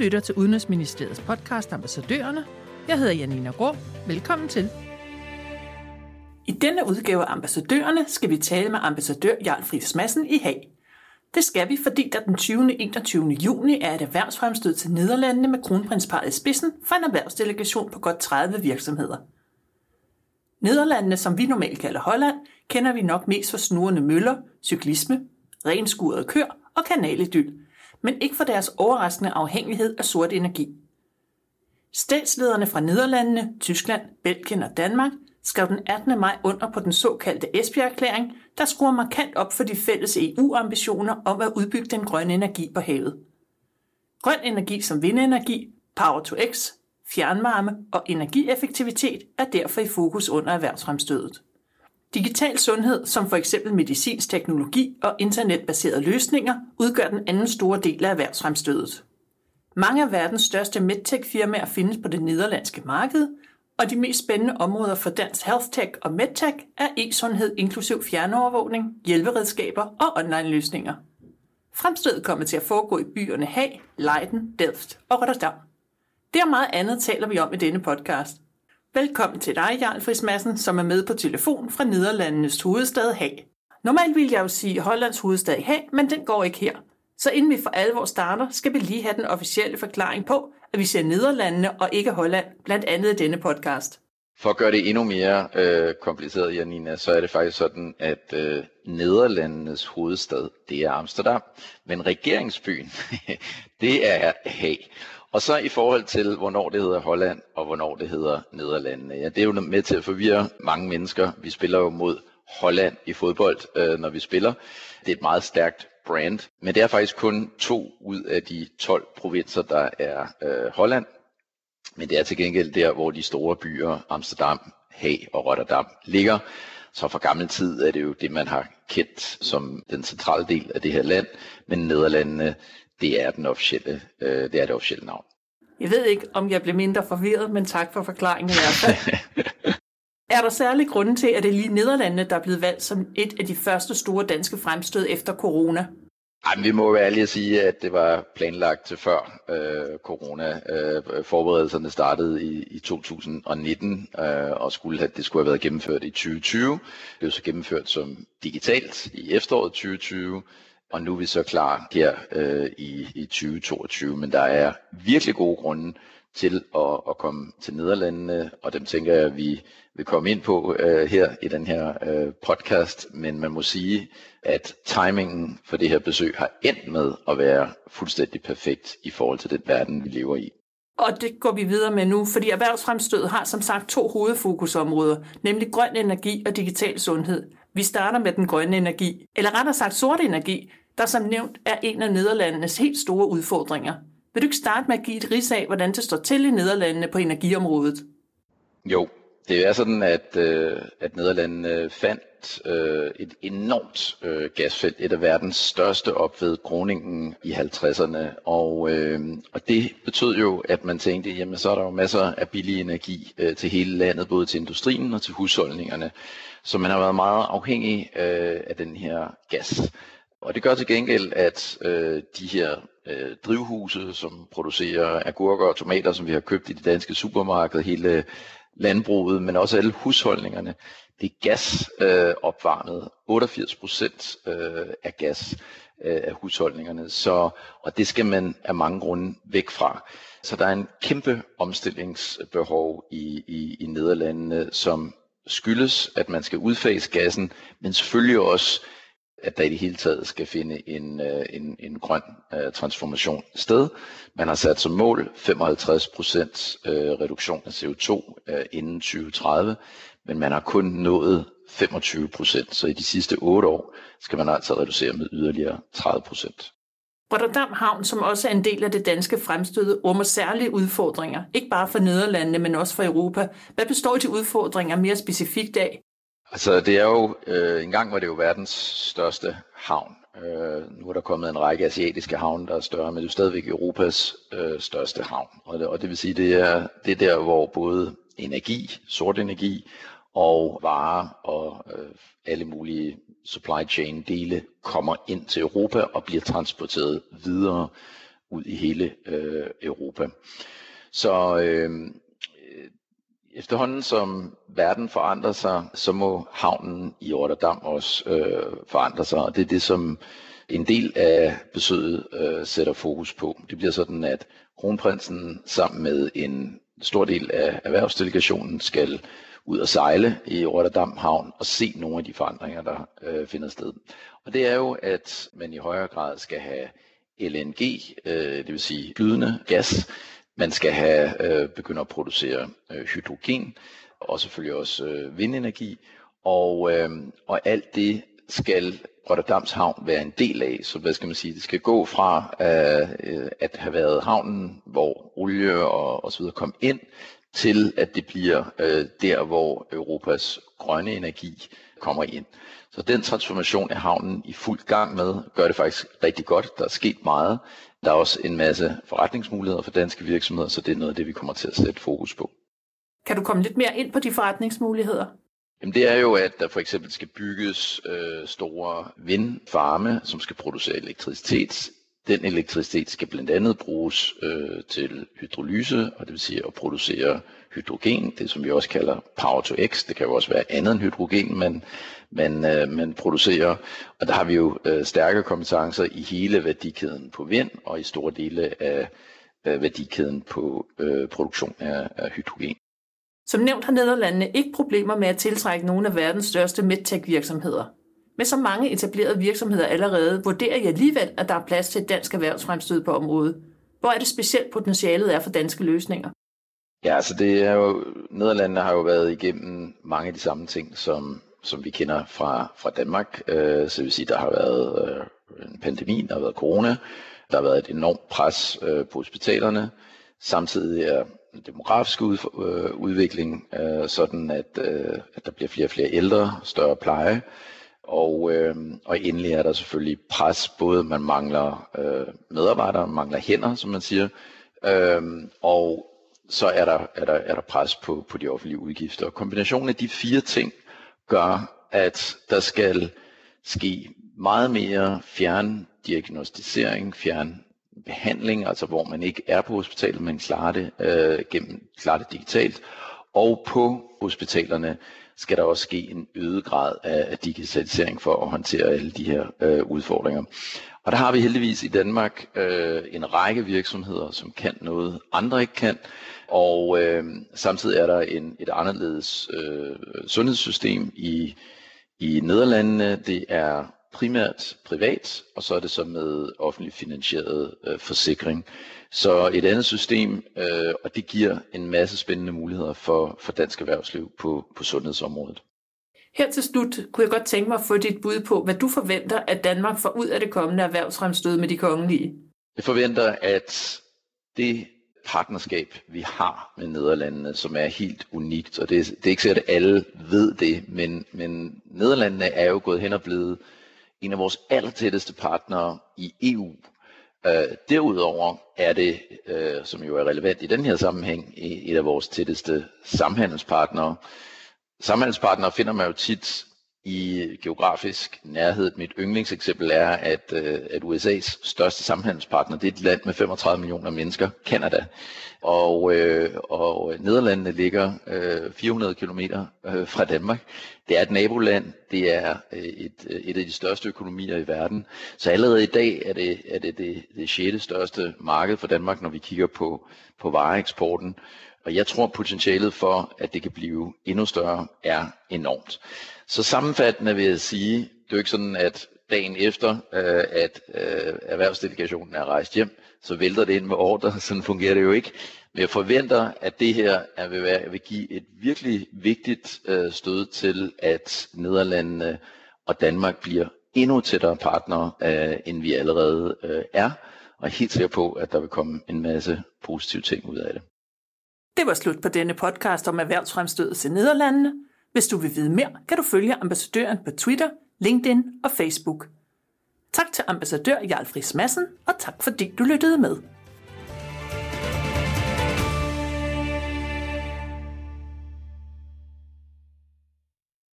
lytter til Udenrigsministeriets podcast Ambassadørerne. Jeg hedder Janina Grå. Velkommen til. I denne udgave af Ambassadørerne skal vi tale med ambassadør Jarl Friis Madsen i Haag. Det skal vi, fordi der den 20. 21. juni er et erhvervsfremstød til Nederlandene med kronprinsparet i spidsen for en erhvervsdelegation på godt 30 virksomheder. Nederlandene, som vi normalt kalder Holland, kender vi nok mest for snurrende møller, cyklisme, renskurede køer og kanalidyl, men ikke for deres overraskende afhængighed af sort energi. Statslederne fra Nederlandene, Tyskland, Belgien og Danmark skrev den 18. maj under på den såkaldte Esbjerg-erklæring, der skruer markant op for de fælles EU-ambitioner om at udbygge den grønne energi på havet. Grøn energi som vindenergi, power to x, fjernvarme og energieffektivitet er derfor i fokus under erhvervsfremstødet. Digital sundhed, som for eksempel medicinsk teknologi og internetbaserede løsninger, udgør den anden store del af erhvervsfremstødet. Mange af verdens største medtech-firmaer findes på det nederlandske marked, og de mest spændende områder for dansk healthtech og medtech er e-sundhed inklusiv fjernovervågning, hjælperedskaber og online-løsninger. Fremstødet kommer til at foregå i byerne Haag, Leiden, Delft og Rotterdam. Det og meget andet taler vi om i denne podcast. Velkommen til dig, Jarl Friis Madsen, som er med på telefon fra Nederlandenes hovedstad Haag. Normalt vil jeg jo sige Hollands hovedstad Haag, men den går ikke her. Så inden vi for alvor starter, skal vi lige have den officielle forklaring på, at vi ser Nederlandene og ikke Holland, blandt andet i denne podcast. For at gøre det endnu mere øh, kompliceret, Janina, så er det faktisk sådan, at øh, Nederlandenes hovedstad, det er Amsterdam, men regeringsbyen, det er Haag. Og så i forhold til, hvornår det hedder Holland, og hvornår det hedder Nederlandene. Ja, det er jo med til at forvirre mange mennesker. Vi spiller jo mod Holland i fodbold, øh, når vi spiller. Det er et meget stærkt brand, men det er faktisk kun to ud af de 12 provinser, der er øh, Holland. Men det er til gengæld der, hvor de store byer, Amsterdam, Haag og Rotterdam, ligger. Så fra gammel tid er det jo det, man har kendt som den centrale del af det her land, men Nederlandene, det er den officielle, øh, det er det officielle navn. Jeg ved ikke, om jeg blev mindre forvirret, men tak for forklaringen i hvert fald. er der særlig grunde til, at det er lige Nederlandene, der er blevet valgt som et af de første store danske fremstød efter corona? Ej, vi må være ærlige at sige, at det var planlagt til før øh, corona. Øh, forberedelserne startede i, i 2019, øh, og skulle have, det skulle have været gennemført i 2020. Det blev så gennemført som digitalt i efteråret 2020, og nu er vi så klar her øh, i, i 2022. Men der er virkelig gode grunde til at, at komme til Nederlandene, og dem tænker jeg, at vi vil komme ind på øh, her i den her øh, podcast. Men man må sige, at timingen for det her besøg har endt med at være fuldstændig perfekt i forhold til den verden, vi lever i. Og det går vi videre med nu, fordi erhvervsfremstød har som sagt to hovedfokusområder, nemlig grøn energi og digital sundhed. Vi starter med den grønne energi, eller rettere sagt sort energi, der som nævnt er en af Nederlandenes helt store udfordringer. Vil du ikke starte med at give et ris af, hvordan det står til i Nederlandene på energiområdet? Jo, det er sådan, at, øh, at Nederlandene fandt øh, et enormt øh, gasfelt, et af verdens største op ved Groningen i 50'erne. Og, øh, og det betød jo, at man tænkte, jamen så er der jo masser af billig energi øh, til hele landet, både til industrien og til husholdningerne. Så man har været meget afhængig øh, af den her gas. Og det gør til gengæld, at øh, de her øh, drivhuse, som producerer agurker og tomater, som vi har købt i det danske supermarked, hele øh, landbruget, men også alle husholdningerne, det er gas øh, 88 procent øh, af gas øh, af husholdningerne, så, og det skal man af mange grunde væk fra. Så der er en kæmpe omstillingsbehov i, i, i Nederlandene, som skyldes, at man skal udfase gassen, men selvfølgelig også at der i det hele taget skal finde en, øh, en, en grøn øh, transformation sted. Man har sat som mål 55% øh, reduktion af CO2 inden 2030, men man har kun nået 25%, så i de sidste 8 år skal man altså reducere med yderligere 30%. Rotterdam Havn, som også er en del af det danske fremstød, rummer særlige udfordringer, ikke bare for Nederlandene, men også for Europa. Hvad består de udfordringer mere specifikt af? Altså det er jo, øh, engang var det jo verdens største havn. Øh, nu er der kommet en række asiatiske havne, der er større, men det er jo stadigvæk Europas øh, største havn. Og det, og det vil sige, det er, det er der, hvor både energi, sort energi og varer og øh, alle mulige supply chain dele kommer ind til Europa og bliver transporteret videre ud i hele øh, Europa. Så øh, efterhånden som verden forandrer sig, så må havnen i Rotterdam også øh, forandre sig, og det er det, som en del af besøget øh, sætter fokus på. Det bliver sådan, at kronprinsen sammen med en stor del af erhvervsdelegationen skal ud og sejle i Rotterdam Havn og se nogle af de forandringer, der øh, finder sted. Og det er jo, at man i højere grad skal have LNG, øh, det vil sige flydende gas. Man skal have øh, begynde at producere øh, hydrogen, og selvfølgelig også øh, vindenergi. Og, øh, og alt det skal Rotterdams havn være en del af. Så hvad skal man sige, det skal gå fra øh, øh at have været havnen, hvor olie og, og så videre kom ind, til at det bliver øh, der, hvor Europas grønne energi kommer ind. Så den transformation er havnen i fuld gang med, gør det faktisk rigtig godt. Der er sket meget. Der er også en masse forretningsmuligheder for danske virksomheder, så det er noget af det, vi kommer til at sætte fokus på. Kan du komme lidt mere ind på de forretningsmuligheder? Jamen det er jo, at der for eksempel skal bygges øh, store vindfarme, som skal producere elektricitet. Den elektricitet skal blandt andet bruges øh, til hydrolyse, og det vil sige at producere hydrogen, det som vi også kalder power to x. Det kan jo også være andet end hydrogen, men man, øh, man producerer. Og der har vi jo øh, stærke kompetencer i hele værdikæden på vind og i store dele af øh, værdikæden på øh, produktion af, af hydrogen. Som nævnt har Nederlandene ikke problemer med at tiltrække nogle af verdens største medtech-virksomheder. Med så mange etablerede virksomheder allerede, vurderer jeg alligevel, at der er plads til et dansk erhvervsfremstød på området. Hvor er det specielt potentialet er for danske løsninger? Ja, altså det er jo, Nederlandene har jo været igennem mange af de samme ting, som, som vi kender fra, fra Danmark. Øh, så det vil sige, der har været øh, en pandemi, der har været corona, der har været et enormt pres øh, på hospitalerne. Samtidig er den demografiske ud, øh, udvikling øh, sådan, at, øh, at der bliver flere og flere ældre, større pleje. Og, øh, og endelig er der selvfølgelig pres, både man mangler øh, medarbejdere, man mangler hænder, som man siger, øh, og så er der, er der, er der pres på, på de offentlige udgifter. Og kombinationen af de fire ting gør, at der skal ske meget mere fjerndiagnostisering, fjern behandling, altså hvor man ikke er på hospitalet, men klarer det, øh, gennem, klarer det digitalt. Og på hospitalerne skal der også ske en øget grad af digitalisering for at håndtere alle de her øh, udfordringer. Og der har vi heldigvis i Danmark øh, en række virksomheder, som kan noget, andre ikke kan. Og øh, samtidig er der en, et anderledes øh, sundhedssystem i, i Nederlandene. Det er primært privat, og så er det så med offentlig finansieret øh, forsikring. Så et andet system, øh, og det giver en masse spændende muligheder for, for dansk erhvervsliv på, på sundhedsområdet. Her til slut kunne jeg godt tænke mig at få dit bud på, hvad du forventer, at Danmark får ud af det kommende erhvervsfremstød med de kongelige. Jeg forventer, at det partnerskab, vi har med Nederlandene, som er helt unikt, og det, det er ikke sikkert, at alle ved det, men, men Nederlandene er jo gået hen og blevet en af vores allertætteste partnere i EU. Øh, derudover er det, øh, som jo er relevant i den her sammenhæng, et af vores tætteste samhandelspartnere. Samhandelspartnere finder man jo tit i geografisk nærhed. Mit yndlingseksempel er, at, øh, at USA's største samhandelspartner, det er et land med 35 millioner mennesker, Kanada. Og, øh, og Nederlandene ligger øh, 400 km øh, fra Danmark. Det er et naboland, det er øh, et, øh, et af de største økonomier i verden. Så allerede i dag er det er det, det, det sjette største marked for Danmark, når vi kigger på, på vareeksporten. Og jeg tror, potentialet for, at det kan blive endnu større, er enormt. Så sammenfattende vil jeg sige, det er jo ikke sådan, at dagen efter, øh, at øh, erhvervsdelegationen er rejst hjem, så vælter det ind med ordre. Sådan fungerer det jo ikke. Men jeg forventer, at det her er vil, være, vil give et virkelig vigtigt øh, stød til, at Nederlandene og Danmark bliver endnu tættere partnere, øh, end vi allerede øh, er. Og er helt sikker på, at der vil komme en masse positive ting ud af det. Det var slut på denne podcast om erhvervsfremstødet til Nederlandene. Hvis du vil vide mere, kan du følge ambassadøren på Twitter, LinkedIn og Facebook. Tak til ambassadør Jarl Friis Madsen, og tak fordi du lyttede med.